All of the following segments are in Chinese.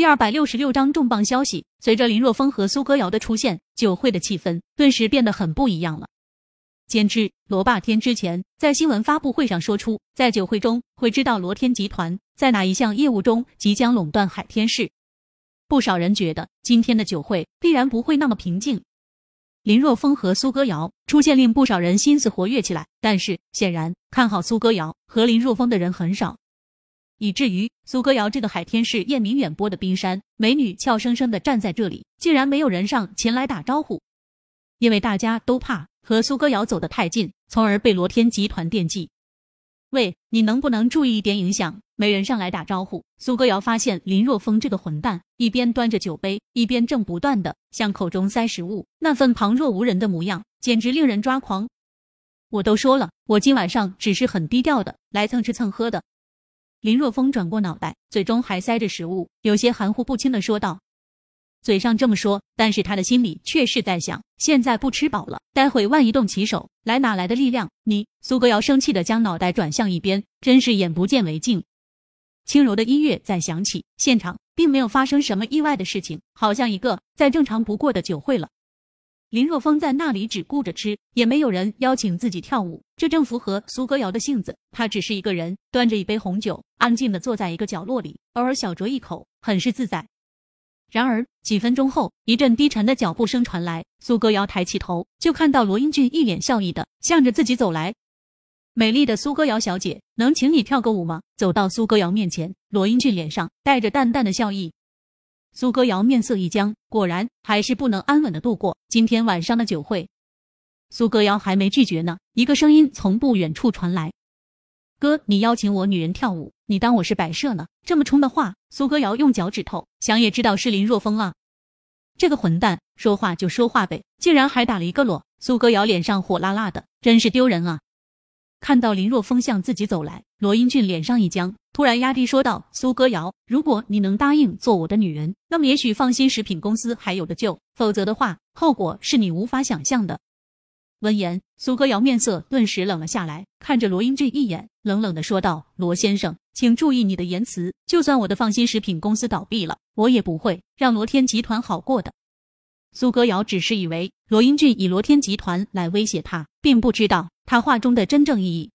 第二百六十六章重磅消息：随着林若风和苏歌瑶的出现，酒会的气氛顿时变得很不一样了。兼之，罗霸天之前在新闻发布会上说出，在酒会中会知道罗天集团在哪一项业务中即将垄断海天市。不少人觉得今天的酒会必然不会那么平静。林若风和苏歌瑶出现，令不少人心思活跃起来。但是，显然看好苏歌瑶和林若风的人很少。以至于苏歌瑶这个海天市艳名远播的冰山美女，俏生生的站在这里，竟然没有人上前来打招呼，因为大家都怕和苏歌瑶走得太近，从而被罗天集团惦记。喂，你能不能注意一点影响？没人上来打招呼。苏歌瑶发现林若风这个混蛋，一边端着酒杯，一边正不断的向口中塞食物，那份旁若无人的模样，简直令人抓狂。我都说了，我今晚上只是很低调的来蹭吃蹭喝的。林若风转过脑袋，嘴中还塞着食物，有些含糊不清的说道：“嘴上这么说，但是他的心里却是在想：现在不吃饱了，待会万一动起手来，哪来的力量？”你苏格瑶生气的将脑袋转向一边，真是眼不见为净。轻柔的音乐在响起，现场并没有发生什么意外的事情，好像一个再正常不过的酒会了。林若风在那里只顾着吃，也没有人邀请自己跳舞，这正符合苏歌瑶的性子。她只是一个人，端着一杯红酒，安静的坐在一个角落里，偶尔小酌一口，很是自在。然而几分钟后，一阵低沉的脚步声传来，苏歌瑶抬起头，就看到罗英俊一脸笑意的向着自己走来。美丽的苏歌瑶小姐，能请你跳个舞吗？走到苏歌瑶面前，罗英俊脸上带着淡淡的笑意。苏歌瑶面色一僵，果然还是不能安稳的度过今天晚上的酒会。苏歌瑶还没拒绝呢，一个声音从不远处传来：“哥，你邀请我女人跳舞，你当我是摆设呢？”这么冲的话，苏歌瑶用脚趾头想也知道是林若风啊。这个混蛋，说话就说话呗，竟然还打了一个裸。苏歌瑶脸上火辣辣的，真是丢人啊！看到林若风向自己走来，罗英俊脸上一僵，突然压低说道：“苏歌瑶，如果你能答应做我的女人，那么也许放心食品公司还有的救；否则的话，后果是你无法想象的。”闻言，苏歌瑶面色顿时冷了下来，看着罗英俊一眼，冷冷的说道：“罗先生，请注意你的言辞。就算我的放心食品公司倒闭了，我也不会让罗天集团好过的。”苏歌瑶只是以为罗英俊以罗天集团来威胁他，并不知道他话中的真正意义。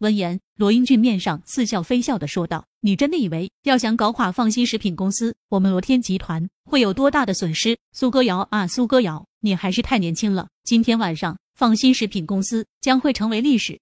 闻言，罗英俊面上似笑非笑的说道：“你真的以为要想搞垮放心食品公司，我们罗天集团会有多大的损失？”苏歌瑶啊，苏歌瑶，你还是太年轻了。今天晚上，放心食品公司将会成为历史。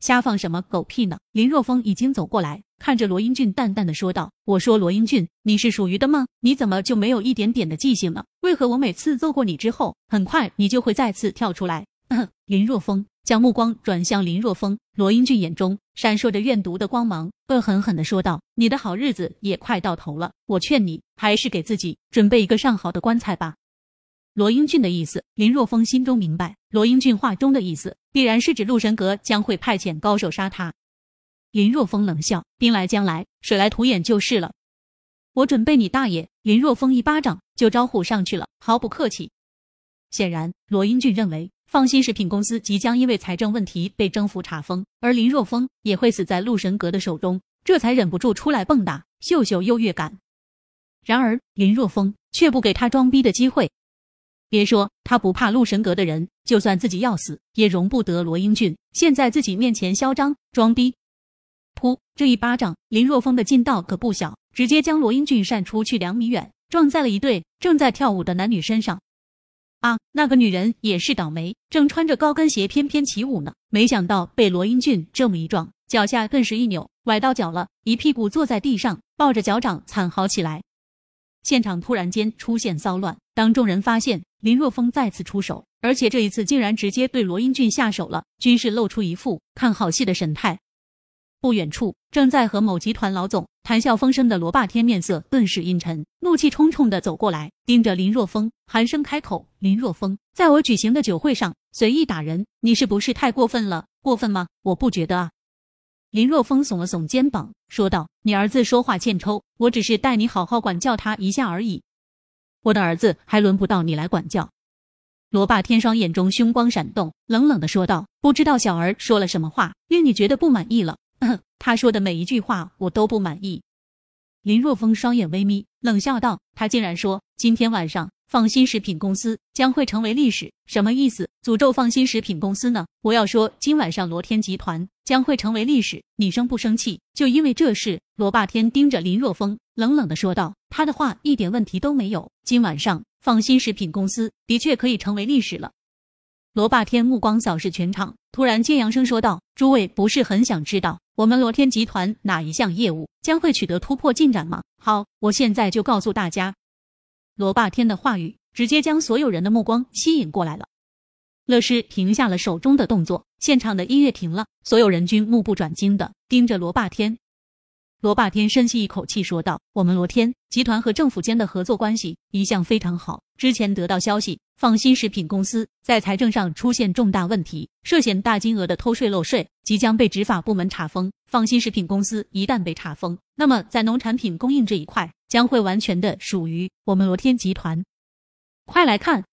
瞎放什么狗屁呢？林若风已经走过来。看着罗英俊，淡淡的说道：“我说罗英俊，你是属于的吗？你怎么就没有一点点的记性呢？为何我每次揍过你之后，很快你就会再次跳出来？” 林若风将目光转向林若风，罗英俊眼中闪烁着怨毒的光芒，恶狠狠的说道：“你的好日子也快到头了，我劝你还是给自己准备一个上好的棺材吧。”罗英俊的意思，林若风心中明白。罗英俊话中的意思，必然是指陆神阁将会派遣高手杀他。林若风冷笑：“兵来将来，水来土掩就是了。我准备你大爷！”林若风一巴掌就招呼上去了，毫不客气。显然，罗英俊认为放心食品公司即将因为财政问题被征服查封，而林若风也会死在陆神阁的手中，这才忍不住出来蹦跶，秀秀优越感。然而，林若风却不给他装逼的机会。别说他不怕陆神阁的人，就算自己要死，也容不得罗英俊现在自己面前嚣张装逼。噗！这一巴掌，林若风的劲道可不小，直接将罗英俊扇出去两米远，撞在了一对正在跳舞的男女身上。啊，那个女人也是倒霉，正穿着高跟鞋翩翩起舞呢，没想到被罗英俊这么一撞，脚下顿时一扭，崴到脚了，一屁股坐在地上，抱着脚掌惨嚎起来。现场突然间出现骚乱，当众人发现林若风再次出手，而且这一次竟然直接对罗英俊下手了，均是露出一副看好戏的神态。不远处，正在和某集团老总谈笑风生的罗霸天面色顿时阴沉，怒气冲冲的走过来，盯着林若风，寒声开口：“林若风，在我举行的酒会上随意打人，你是不是太过分了？过分吗？我不觉得啊。”林若风耸了耸肩膀，说道：“你儿子说话欠抽，我只是带你好好管教他一下而已。我的儿子还轮不到你来管教。”罗霸天双眼中凶光闪动，冷冷的说道：“不知道小儿说了什么话，令你觉得不满意了？” 他说的每一句话，我都不满意。林若风双眼微眯，冷笑道：“他竟然说今天晚上放心食品公司将会成为历史，什么意思？诅咒放心食品公司呢？我要说今晚上罗天集团将会成为历史，你生不生气？就因为这事。”罗霸天盯着林若风，冷冷的说道：“他的话一点问题都没有，今晚上放心食品公司的确可以成为历史了。”罗霸天目光扫视全场，突然尖扬声说道：“诸位不是很想知道我们罗天集团哪一项业务将会取得突破进展吗？好，我现在就告诉大家。”罗霸天的话语直接将所有人的目光吸引过来了。乐师停下了手中的动作，现场的音乐停了，所有人均目不转睛的盯着罗霸天。罗霸天深吸一口气，说道：“我们罗天集团和政府间的合作关系一向非常好。之前得到消息，放心食品公司在财政上出现重大问题，涉嫌大金额的偷税漏税，即将被执法部门查封。放心食品公司一旦被查封，那么在农产品供应这一块，将会完全的属于我们罗天集团。快来看，